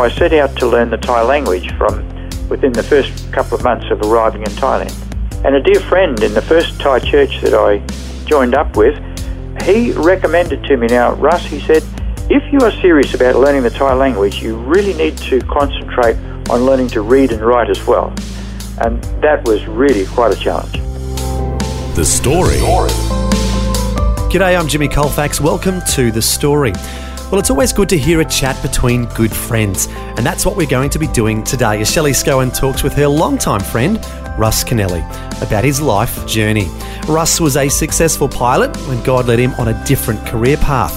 I set out to learn the Thai language from within the first couple of months of arriving in Thailand. And a dear friend in the first Thai church that I joined up with, he recommended to me now, Russ, he said, if you are serious about learning the Thai language, you really need to concentrate on learning to read and write as well. And that was really quite a challenge. The Story. G'day, I'm Jimmy Colfax. Welcome to The Story. Well, it's always good to hear a chat between good friends, and that's what we're going to be doing today as Shelley Scowen talks with her longtime friend, Russ Keanalley, about his life journey. Russ was a successful pilot when God led him on a different career path.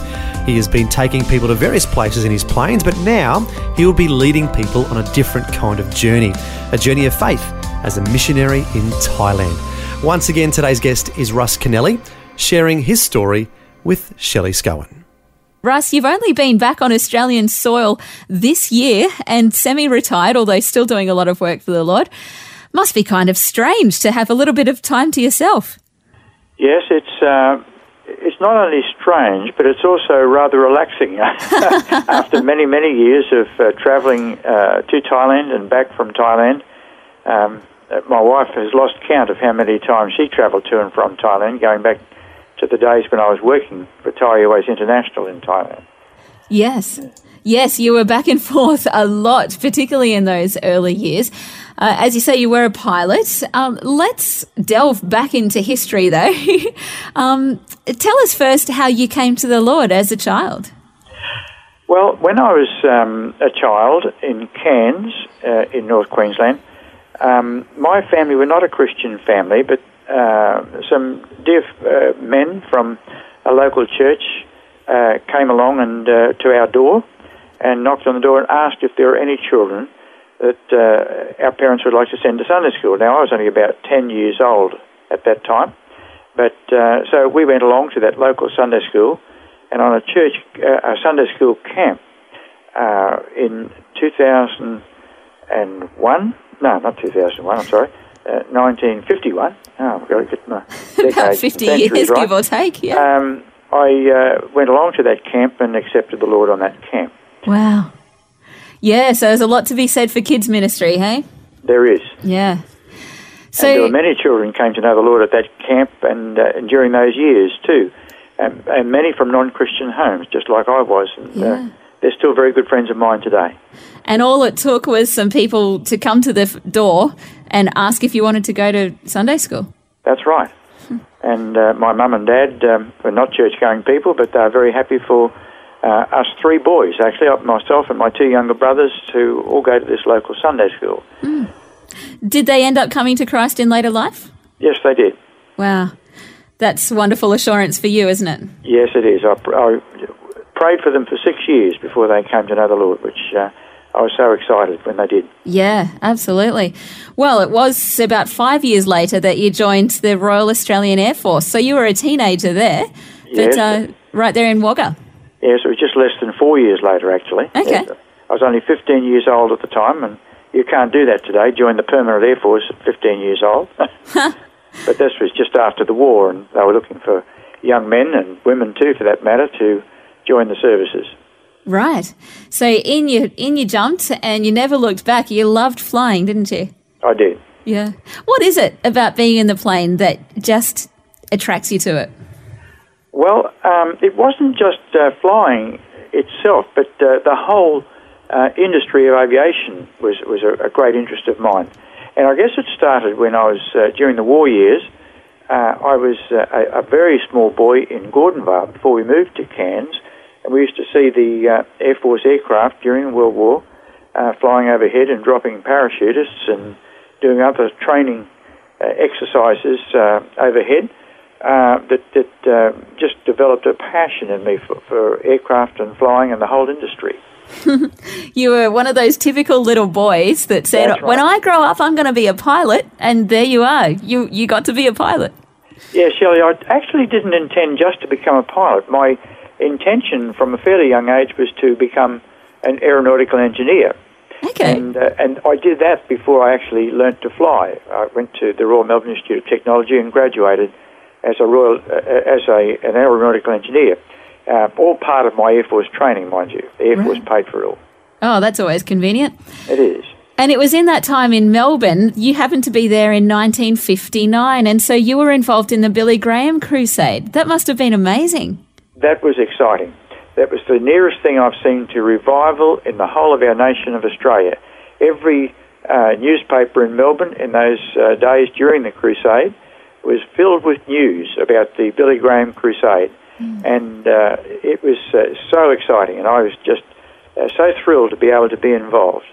He has been taking people to various places in his planes, but now he will be leading people on a different kind of journey, a journey of faith as a missionary in Thailand. Once again, today's guest is Russ Keanalley, sharing his story with Shelley Scowen. Russ, you've only been back on Australian soil this year and semi retired, although still doing a lot of work for the Lord. Must be kind of strange to have a little bit of time to yourself. Yes, it's uh, it's not only strange, but it's also rather relaxing. After many many years of uh, travelling uh, to Thailand and back from Thailand, um, my wife has lost count of how many times she travelled to and from Thailand, going back to the days when I was working for Thai Airways International in Thailand. Yes. Yes, you were back and forth a lot, particularly in those early years. Uh, as you say, you were a pilot. Um, let's delve back into history, though. um, tell us first how you came to the Lord as a child. Well, when I was um, a child in Cairns, uh, in North Queensland, um, my family were not a Christian family, but some deaf uh, men from a local church uh, came along and uh, to our door and knocked on the door and asked if there were any children that uh, our parents would like to send to Sunday school. Now, I was only about 10 years old at that time, but uh, so we went along to that local Sunday school and on a church, a Sunday school camp in 2001. No, not 2001, I'm sorry. 1951. Oh, I've got to get my About 50 years, right. give or take, yeah. Um, I uh, went along to that camp and accepted the Lord on that camp. Wow. Yeah, so there's a lot to be said for kids ministry, hey? There is. Yeah. So and there were many children came to know the Lord at that camp and, uh, and during those years too, and, and many from non-Christian homes, just like I was. And, yeah. They're still very good friends of mine today. And all it took was some people to come to the door and ask if you wanted to go to Sunday school. That's right. and uh, my mum and dad um, were not church going people, but they were very happy for uh, us three boys, actually, myself and my two younger brothers, to all go to this local Sunday school. Mm. Did they end up coming to Christ in later life? Yes, they did. Wow. That's wonderful assurance for you, isn't it? Yes, it is. I, I prayed for them for six years before they came to know the Lord, which uh, I was so excited when they did. Yeah, absolutely. Well, it was about five years later that you joined the Royal Australian Air Force. So you were a teenager there, but yes. uh, right there in Wagga. Yes, it was just less than four years later, actually. Okay. Yes, I was only 15 years old at the time, and you can't do that today. Join the Permanent Air Force at 15 years old. but this was just after the war, and they were looking for young men and women too, for that matter, to join the services. Right. So in you in you jumped and you never looked back. You loved flying, didn't you? I did. Yeah. What is it about being in the plane that just attracts you to it? Well, um, it wasn't just uh, flying itself, but uh, the whole uh, industry of aviation was was a, a, great interest of mine. And I guess it started when I was uh, during the war years. Uh, I was uh, a, a, very small boy in Gordonvale before we moved to Cairns and we used to see the uh, Air Force aircraft during World War uh, flying overhead and dropping parachutists and doing other training uh, exercises uh, overhead. Uh, that that uh, just developed a passion in me for, for, aircraft and flying and the whole industry. You were one of those typical little boys that said, right. "When I grow up, I'm going to be a pilot," and there you are. You you got to be a pilot. Yeah, Shelley, I actually didn't intend just to become a pilot. My intention from a fairly young age was to become an aeronautical engineer. Okay. And, uh, and I did that before I actually learnt to fly. I went to the Royal Melbourne Institute of Technology and graduated as a Royal uh, as a an aeronautical engineer. Uh, all part of my Air Force training, mind you. The Air Force paid for it all. oh, that's always convenient. It is. And it was in that time in Melbourne. You happened to be there in 1959, and so you were involved in the Billy Graham crusade. That must have been amazing. That was exciting. That was the nearest thing I've seen to revival in the whole of our nation of Australia. Every uh, newspaper in Melbourne in those uh, days during the crusade was filled with news about the Billy Graham crusade. And uh, it was uh, so exciting, and I was just uh, so thrilled to be able to be involved.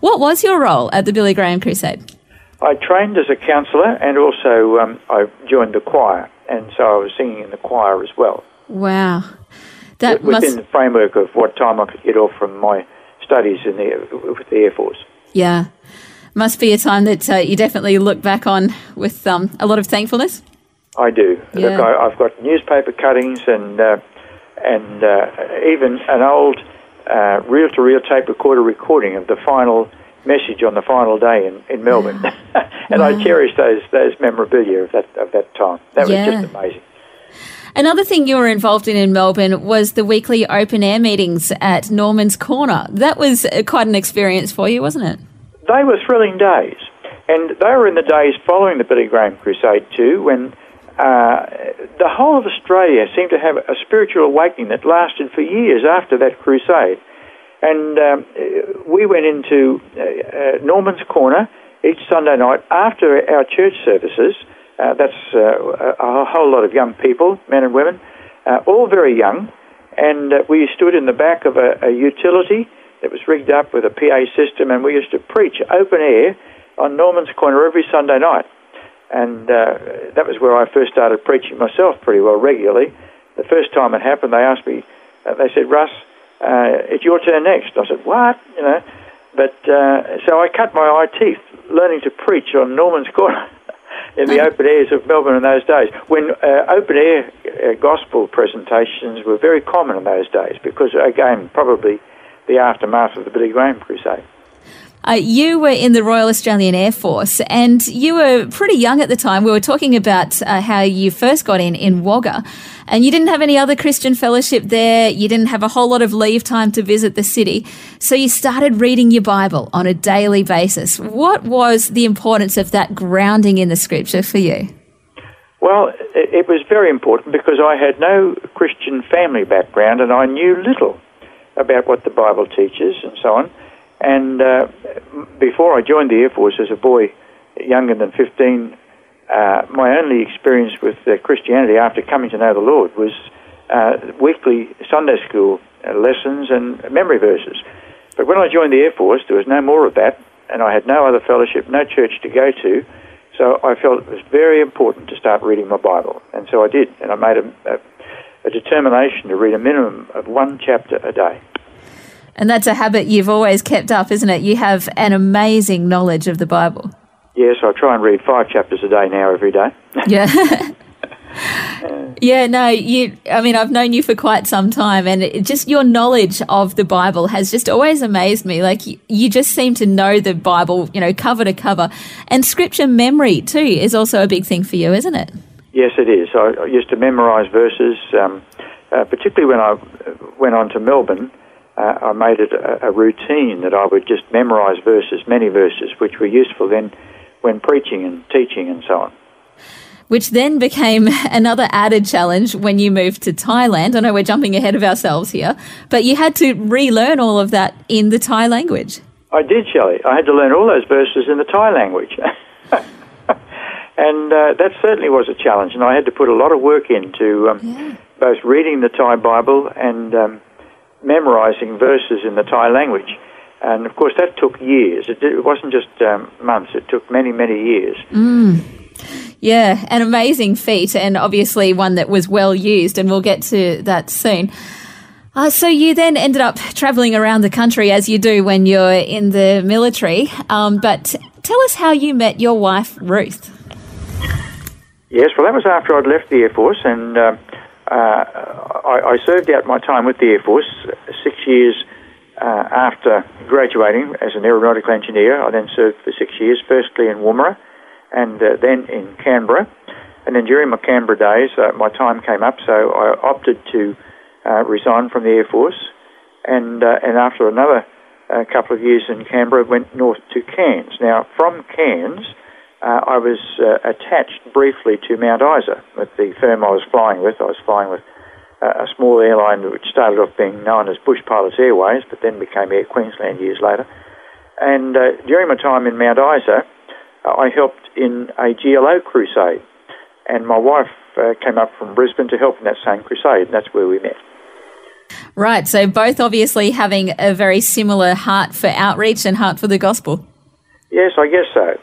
What was your role at the Billy Graham crusade? I trained as a counsellor and also um, I joined the choir, and so I was singing in the choir as well. Wow, that within must the framework of what time I could get off from my studies in the with the Air Force. yeah must be a time that uh, you definitely look back on with um, a lot of thankfulness. I do. Yeah. Look, I, I've got newspaper cuttings and uh, and uh, even an old uh, reel-to-reel tape recorder recording of the final message on the final day in, in Melbourne, and Wow. I cherish those those memorabilia of that of that time. That was just amazing. Another thing you were involved in in Melbourne was the weekly open air meetings at Norman's Corner. That was uh, quite an experience for you, wasn't it? they were thrilling days. And they were in the days following the Billy Graham Crusade, too, when uh, the whole of Australia seemed to have a spiritual awakening that lasted for years after that crusade. And um, we went into uh, uh, Norman's Corner each Sunday night after our church services. Uh, that's uh, a, whole lot of young people, men and women, uh, all very young. And uh, we stood in the back of a, a utility that was rigged up with a PA system, and we used to preach open air on Norman's Corner every Sunday night. And uh, that was where I first started preaching myself pretty well regularly. The first time it happened, they asked me, uh, they said, Russ, it's your turn next. I said, what? You know, but so I cut my eye teeth learning to preach on Norman's Corner in the open airs of Melbourne in those days, when uh, open air uh, gospel presentations were very common in those days, because again, probably the aftermath of the Billy Graham crusade. Uh, you were in the Royal Australian Air Force and you were pretty young at the time. We were talking about uh, how you first got in in Wagga and you didn't have any other Christian fellowship there. You didn't have a whole lot of leave time to visit the city. So you started reading your Bible on a daily basis. What was the importance of that grounding in the scripture for you? Well, it, it was very important because I had no Christian family background and I knew little about what the Bible teaches and so on. And uh, before I joined the Air Force as a boy, younger than 15, uh, my only experience with uh, Christianity after coming to know the Lord was uh, weekly Sunday school uh, lessons and memory verses. But when I joined the Air Force, there was no more of that, and I had no other fellowship, no church to go to. So I felt it was very important to start reading my Bible, and so I did, and I made a, a, a determination to read a minimum of one chapter a day. And that's a habit you've always kept up, isn't it? You have an amazing knowledge of the Bible. Yes, I try and read five chapters a day now, every day. Yeah. yeah, no, you I mean I've known you for quite some time and it, just your knowledge of the Bible has just always amazed me. Like you, you just seem to know the Bible, you know, cover to cover. And scripture memory too is also a big thing for you, isn't it? Yes, it is. I, I used to memorize verses, um, uh, particularly when I went on to Melbourne. Uh, I made it a, a routine that I would just memorize verses, many verses, which were useful then when preaching and teaching and so on. Which then became another added challenge when you moved to Thailand. I know we're jumping ahead of ourselves here, but you had to relearn all of that in the Thai language. I did, Shelley. I had to learn all those verses in the Thai language. and uh, that certainly was a challenge, and I had to put a lot of work into um, Yeah. both reading the Thai Bible and um, memorizing verses in the Thai language. And of course, that took years. It, it wasn't just um, months, it took many, many years. Mm. Yeah, an amazing feat, and obviously one that was well used, and we'll get to that soon. Uh, so you then ended up travelling around the country as you do when you're in the military. Um, but tell us how you met your wife, Ruth. Yes, well, that was after I'd left the Air Force, and uh, I, I, served out my time with the Air Force six years uh, after graduating as an aeronautical engineer. I then served for six years, firstly in Woomera and uh, then in Canberra. And then during my Canberra days, uh, my time came up, so I opted to uh, resign from the Air Force. And, and after another couple of years in Canberra, went north to Cairns. Now, from Cairns, uh, I was uh, attached briefly to Mount Isa with the firm I was flying with. I was flying with uh, a small airline which started off being known as Bush Pilots Airways, but then became Air Queensland years later. And uh, during my time in Mount Isa, uh, I helped in a GLO crusade, and my wife uh, came up from Brisbane to help in that same crusade, and that's where we met. Right, so both obviously having a very similar heart for outreach and heart for the gospel. Yes, I guess so.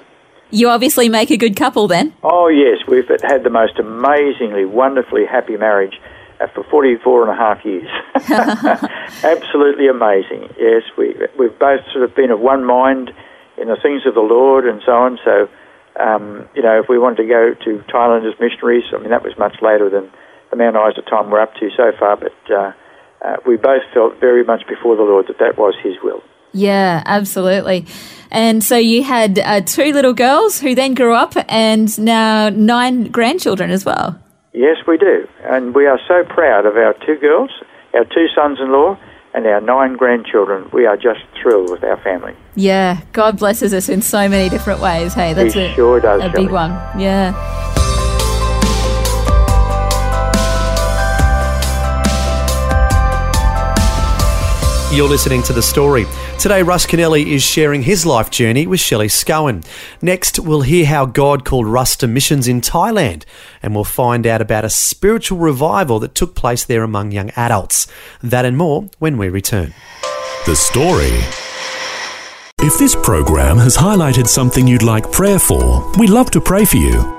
You obviously make a good couple then. Oh, yes. We've had the most amazingly, wonderfully happy marriage uh, for 44 and a half years. Absolutely amazing. Yes, we, we've both sort of been of one mind in the things of the Lord and so on. So, um, you know, if we wanted to go to Thailand as missionaries, I mean, that was much later than the Mount Isa time we're up to so far, but uh, uh, we both felt very much before the Lord that that was His will. Yeah, absolutely. And so you had uh, two little girls who then grew up and now nine grandchildren as well. Yes, we do. And we are so proud of our two girls, our two sons in law, and our nine grandchildren. We are just thrilled with our family. Yeah, God blesses us in so many different ways. Hey, that's he a, sure does, a big one. Yeah. You're listening to The Story. Today, Russ Keanalley is sharing his life journey with Shelley Scowen. Next, we'll hear how God called Russ to missions in Thailand, and we'll find out about a spiritual revival that took place there among young adults. That and more when we return. The Story. If this program has highlighted something you'd like prayer for, we'd love to pray for you.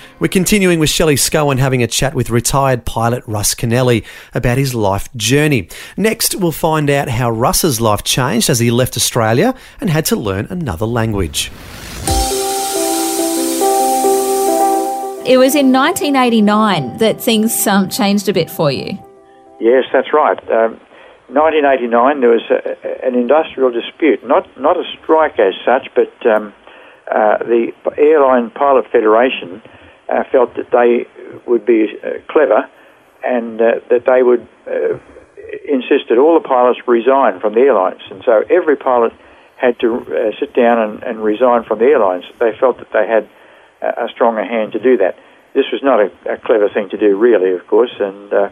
We're continuing with Shelley Scowen having a chat with retired pilot Russ Keanalley about his life journey. Next, we'll find out how Russ's life changed as he left Australia and had to learn another language. It was in 1989 that things um, changed a bit for you. Yes, that's right. Um, 1989, there was a, an industrial dispute, not not a strike as such, but um, uh, the Airline Pilot Federation uh, felt that they would be uh, clever and uh, that they would uh, insist that all the pilots resign from the airlines. And so every pilot had to uh, sit down and, and, resign from the airlines. They felt that they had a stronger hand to do that. This was not a, a clever thing to do, really, of course, and uh,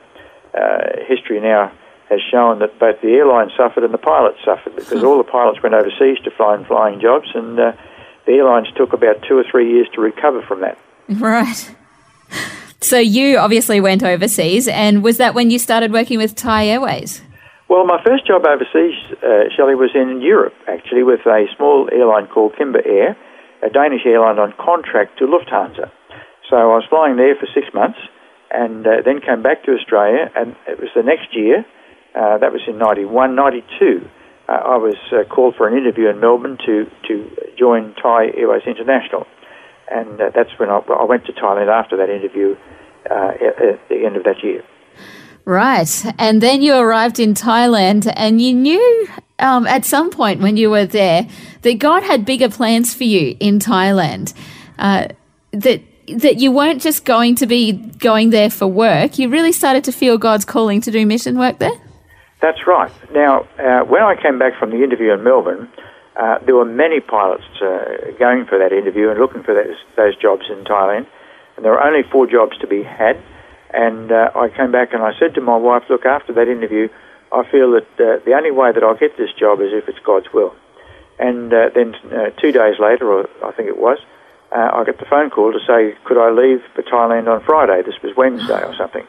history now has shown that both the airlines suffered and the pilots suffered because all the pilots went overseas to in flying jobs, and the airlines took about two or three years to recover from that. Right. So you obviously went overseas, and was that when you started working with Thai Airways? Well, my first job overseas, uh, Shelley, was in Europe, actually, with a small airline called Cimber Air, a Danish airline on contract to Lufthansa. So I was flying there for six months, and uh, then came back to Australia, and it was the next year, uh, that was in 91, 92, uh, I was uh, called for an interview in Melbourne to, to join Thai Airways International and uh, that's when I, I, went to Thailand after that interview uh, at, at, the end of that year. Right, and then you arrived in Thailand, and you knew um, at some point when you were there that God had bigger plans for you in Thailand. Uh, that that you weren't just going to be going there for work. You really started to feel God's calling to do mission work there. That's right. Now, uh, when I came back from the interview in Melbourne, uh, there were many pilots uh, going for that interview and looking for those, those jobs in Thailand, and there were only four jobs to be had. And uh, I came back and I said to my wife, "Look, after that interview, I feel that uh, the only way that I'll get this job is if it's God's will." And uh, then two days later, or I think it was, I got the phone call to say, could I leave for Thailand on Friday? This was Wednesday or something.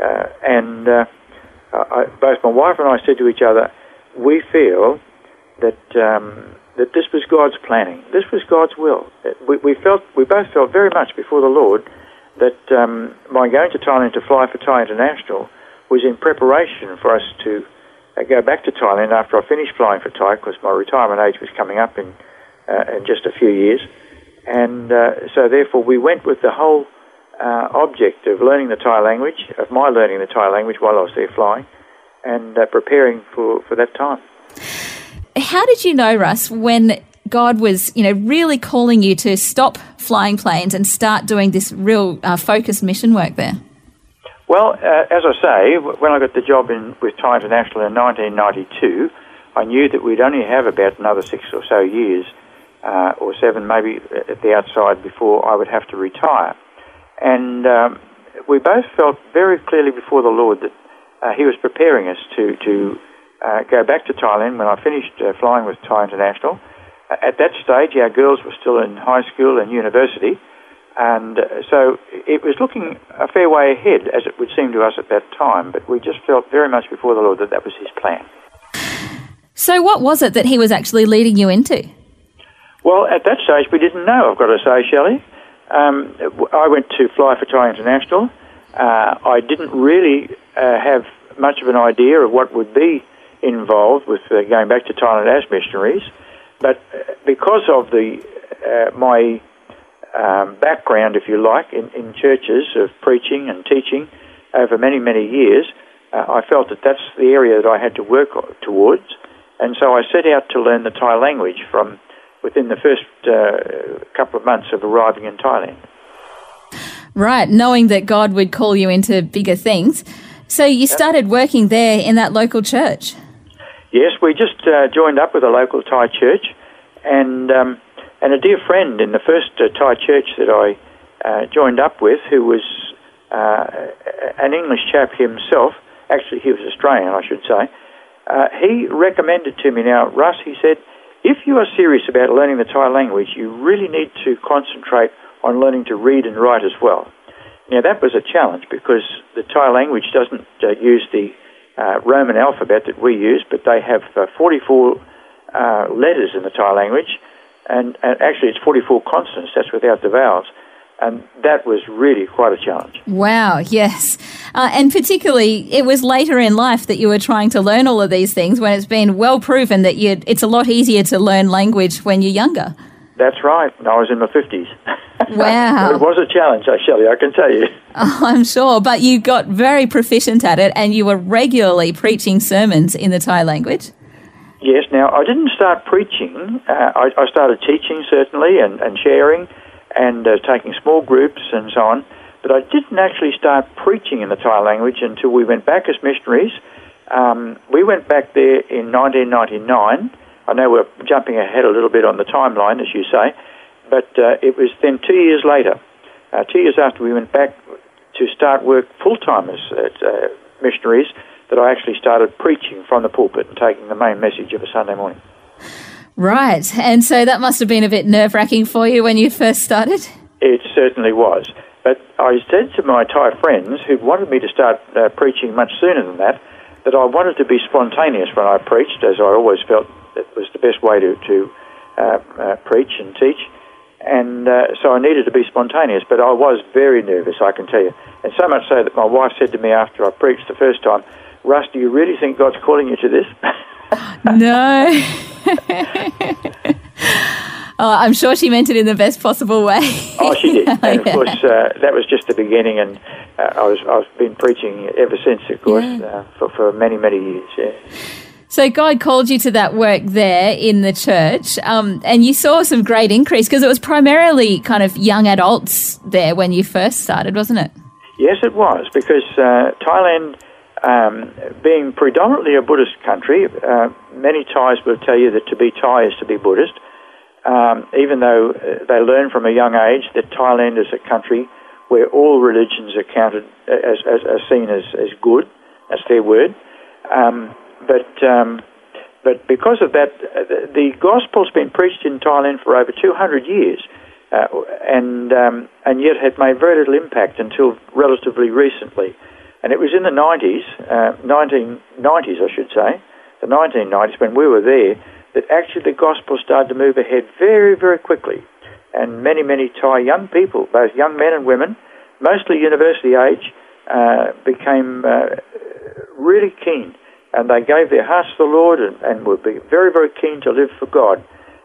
And I, both my wife and I said to each other, we feel that um, that this was God's planning. This was God's will. We, we, felt we both felt very much before the Lord that um, my going to Thailand to fly for Thai International was in preparation for us to uh, go back to Thailand after I finished flying for Thai because my retirement age was coming up in uh, in just a few years, and uh, so therefore we went with the whole uh, object of learning the Thai language, of my learning the Thai language while I was there flying, and uh, preparing for, for that time. How did you know, Russ, when God was, you know, really calling you to stop flying planes and start doing this real uh, focused mission work there? Well, uh, as I say, when I got the job in, with Thai International in 1992, I knew that we'd only have about another six or so years, uh, or seven maybe at the outside, before I would have to retire. And um, we both felt very clearly before the Lord that uh, He was preparing us to, to uh, go back to Thailand when I finished uh, flying with Thai International. At that stage, our girls were still in high school and university, and uh, so it was looking a fair way ahead, as it would seem to us at that time. But we just felt very much before the Lord that that was His plan. So, what was it that He was actually leading you into? Well, at that stage, we didn't know. I've got to say, Shelley. Um, I went to fly for Thai International. Uh, I didn't really uh, have much of an idea of what would be involved with uh, going back to Thailand as missionaries, but uh, because of the uh, my um, background, if you like, in, in, churches of preaching and teaching over many many years, uh, I felt that that's the area that I had to work towards, and so I set out to learn the Thai language from within the first uh, couple of months of arriving in Thailand. Right, knowing that God would call you into bigger things. So you started working there in that local church? Yes, we just uh, joined up with a local Thai church and, um, and a dear friend in the first uh, Thai church that I uh, joined up with, who was uh, an English chap himself. Actually, he was Australian, I should say. Uh, he recommended to me now, Russ, he said, if you are serious about learning the Thai language, you really need to concentrate on learning to read and write as well. Now, that was a challenge because the Thai language doesn't uh, use the uh, Roman alphabet that we use, but they have uh, 44 uh, letters in the Thai language, and, and actually it's 44 consonants, that's without the vowels and that was really quite a challenge. Wow, yes. Uh, and particularly, it was later in life that you were trying to learn all of these things when it's been well proven that it's a lot easier to learn language when you're younger. That's right. When I was in my 50s. Wow. it was a challenge, actually, I can tell you. Oh, I'm sure. But you got very proficient at it and you were regularly preaching sermons in the Thai language. Yes. Now, I didn't start preaching. Uh, I, I, started teaching, certainly, and, and sharing and uh, taking small groups and so on. But I didn't actually start preaching in the Thai language until we went back as missionaries. Um, we went back there in 1999. I know we're jumping ahead a little bit on the timeline, as you say, but uh, it was then two years later, uh, two years after we went back to start work full time as uh, missionaries, that I actually started preaching from the pulpit and taking the main message of a Sunday morning. Right. And so that must have been a bit nerve wracking for you when you first started? It certainly was. But I said to my Thai friends who wanted me to start uh, preaching much sooner than that, that I wanted to be spontaneous when I preached, as I always felt it was the best way to, to uh, uh, preach and teach. And uh, so I needed to be spontaneous, but I was very nervous, I can tell you. And so much so that my wife said to me after I preached the first time, Russ, do you really think God's calling you to this? no. oh, I'm sure she meant it in the best possible way. oh, she did. And of course, uh, that was just the beginning, and uh, I was I've been preaching ever since, of course, yeah. uh, for for many many years. Yeah. So God called you to that work there in the church, um, and you saw some great increase because it was primarily kind of young adults there when you first started, wasn't it? Yes, it was because uh, Thailand um, being predominantly a Buddhist country, uh, many Thais will tell you that to be Thai is to be Buddhist, um, even though uh, they learn from a young age that Thailand is a country where all religions are counted uh, as, as, as seen as, as good, that's their word. Um, but, um, but because of that, uh, the gospel's been preached in Thailand for over 200 years. uh, and um, and yet had made very little impact until relatively recently. And it was in the 90s, uh, 1990s, I should say, the 1990s when we were there, that actually the gospel started to move ahead very, very quickly. And many, many Thai young people, both young men and women, mostly university age, uh, became uh, really keen. And they gave their hearts to the Lord and, and were very, very keen to live for God.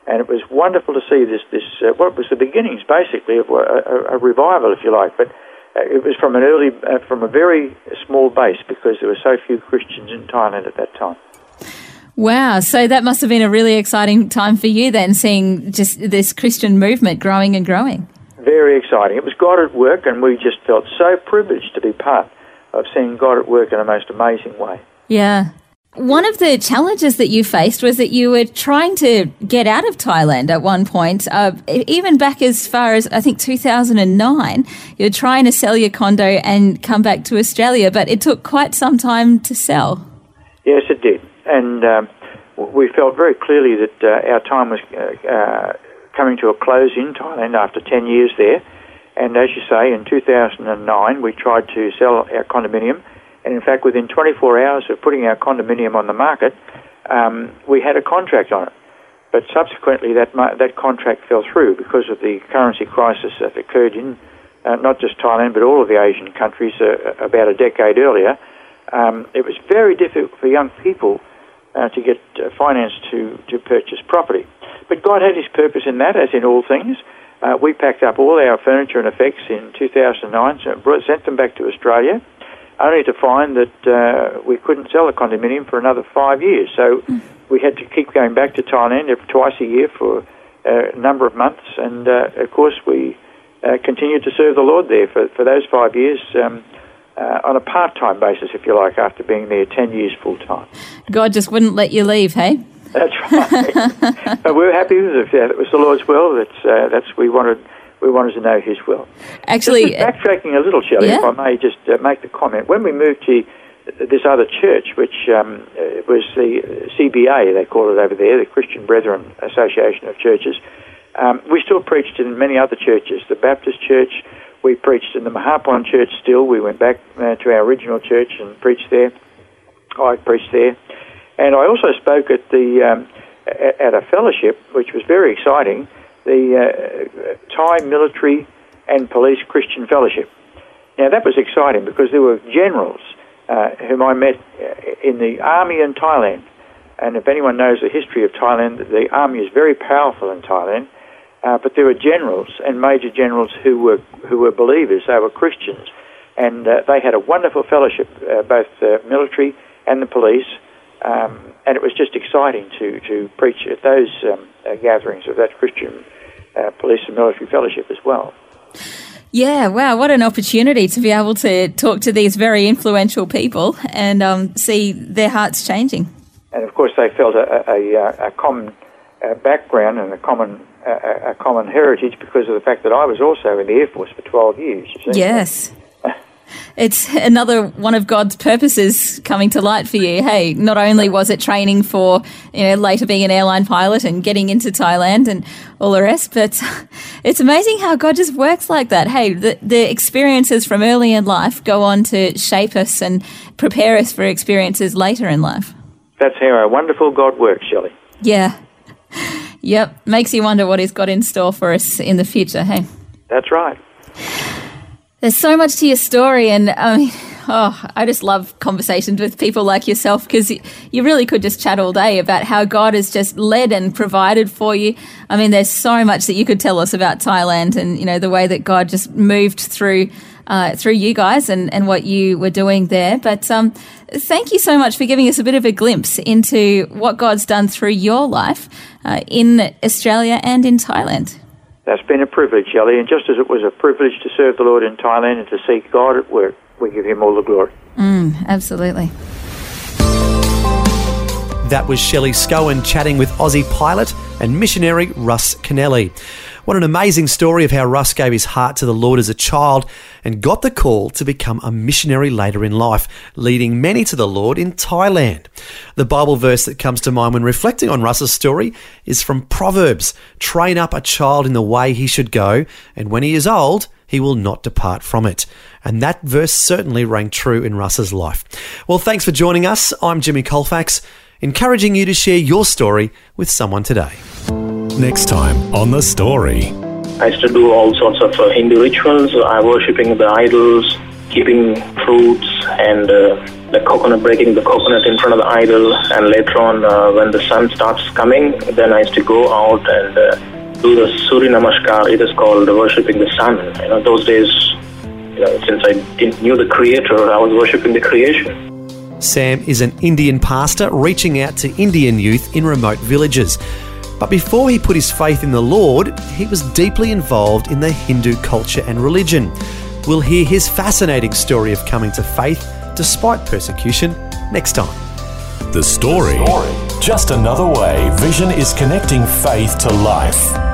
And it was wonderful to see this, this uh, what was the beginnings, basically, of a, a, a revival, if you like. But uh, it was from an early, uh, from a very small base because there were so few Christians in Thailand at that time. Wow. So that must have been a really exciting time for you then, seeing just this Christian movement growing and growing. Very exciting. It was God at work, and we just felt so privileged to be part of seeing God at work in a most amazing way. Yeah. One of the challenges that you faced was that you were trying to get out of Thailand at one point, uh, even back as far as I think 2009. You were trying to sell your condo and come back to Australia, but it took quite some time to sell. Yes, it did and um, we felt very clearly that uh, our time was uh, uh, coming to a close in Thailand after 10 years there. And as you say, in 2009, we tried to sell our condominium. And in fact, within 24 hours of putting our condominium on the market, um, we had a contract on it. But subsequently, that, that contract fell through because of the currency crisis that occurred in uh, not just Thailand, but all of the Asian countries uh, about a decade earlier. Um, it was very difficult for young people uh, to get uh, finance to, to purchase property. But God had His purpose in that, as in all things. Uh, we packed up all our furniture and effects in 2009, so sent them back to Australia, only to find that uh, we couldn't sell the condominium for another five years. So mm. we had to keep going back to Thailand twice a year for uh, a number of months, and uh, of course we continued to serve the Lord there for, for those five years. Um, uh, on a part time basis, if you like, after being there 10 years full time. God just wouldn't let you leave, hey? That's right. but we were happy with it. That was the Lord's will. That's, uh, that's we wanted. We wanted to know His will. Actually, just backtracking a little, Shelley, yeah? if I may just uh, make the comment. When we moved to this other church, which um, uh, was the CBA, they call it over there, the Christian Brethren Association of Churches, um, we still preached in many other churches. The Baptist Church, we preached in the Mahapan church still. We went back uh, to our original church and preached there. I preached there. And I also spoke at the um, at a fellowship, which was very exciting, the uh, Thai Military and Police Christian Fellowship. Now that was exciting because there were generals uh, whom I met uh, in the army in Thailand. And if anyone knows the history of Thailand, the army is very powerful in Thailand. Uh, but there were generals and major generals who were who were believers. They were Christians, and uh, they had a wonderful fellowship, uh, both the military and the police. Um, and it was just exciting to to preach at those um, uh, gatherings of that Christian uh, police and military fellowship as well. Yeah, wow, what an opportunity to be able to talk to these very influential people and um, see their hearts changing. And of course, they felt a, a, a common background and a common a, a, common heritage because of the fact that I was also in the Air Force for 12 years. Yes. It's another one of God's purposes coming to light for you. Hey, not only was it training for, you know, later being an airline pilot and getting into Thailand and all the rest, but it's amazing how God just works like that. Hey, the, the experiences from early in life go on to shape us and prepare us for experiences later in life. That's how a wonderful God works, Shelley. Yeah. Yep, makes you wonder what he's got in store for us in the future, hey? That's right. There's so much to your story, and I mean, oh, I just love conversations with people like yourself because you really could just chat all day about how God has just led and provided for you. I mean, there's so much that you could tell us about Thailand and, you know, the way that God just moved through uh, through you guys and, and what you were doing there. But um, thank you so much for giving us a bit of a glimpse into what God's done through your life uh, in Australia and in Thailand. That's been a privilege, Shelley, and just as it was a privilege to serve the Lord in Thailand and to see God at work, we give Him all the glory. Mm, absolutely. That was Shelley Scowen chatting with Aussie pilot and missionary Russ Keanalley. What an amazing story of how Russ gave his heart to the Lord as a child and got the call to become a missionary later in life, leading many to the Lord in Thailand. The Bible verse that comes to mind when reflecting on Russ's story is from Proverbs Train up a child in the way he should go, and when he is old, he will not depart from it. And that verse certainly rang true in Russ's life. Well, thanks for joining us. I'm Jimmy Colfax, encouraging you to share your story with someone today. Next time on The Story. I used to do all sorts of uh, Hindu rituals. I worshipping the idols, keeping fruits, and uh, the coconut, breaking the coconut in front of the idol. And later on, uh, when the sun starts coming, then I used to go out and uh, do the Surya Namaskar. It is called worshipping the sun. You know, those days, you know, since I didn't knew the Creator, I was worshipping the creation. Sam is an Indian pastor reaching out to Indian youth in remote villages. But before he put his faith in the Lord, he was deeply involved in the Hindu culture and religion. We'll hear his fascinating story of coming to faith despite persecution next time. The Story. Just another way Vision is connecting faith to life.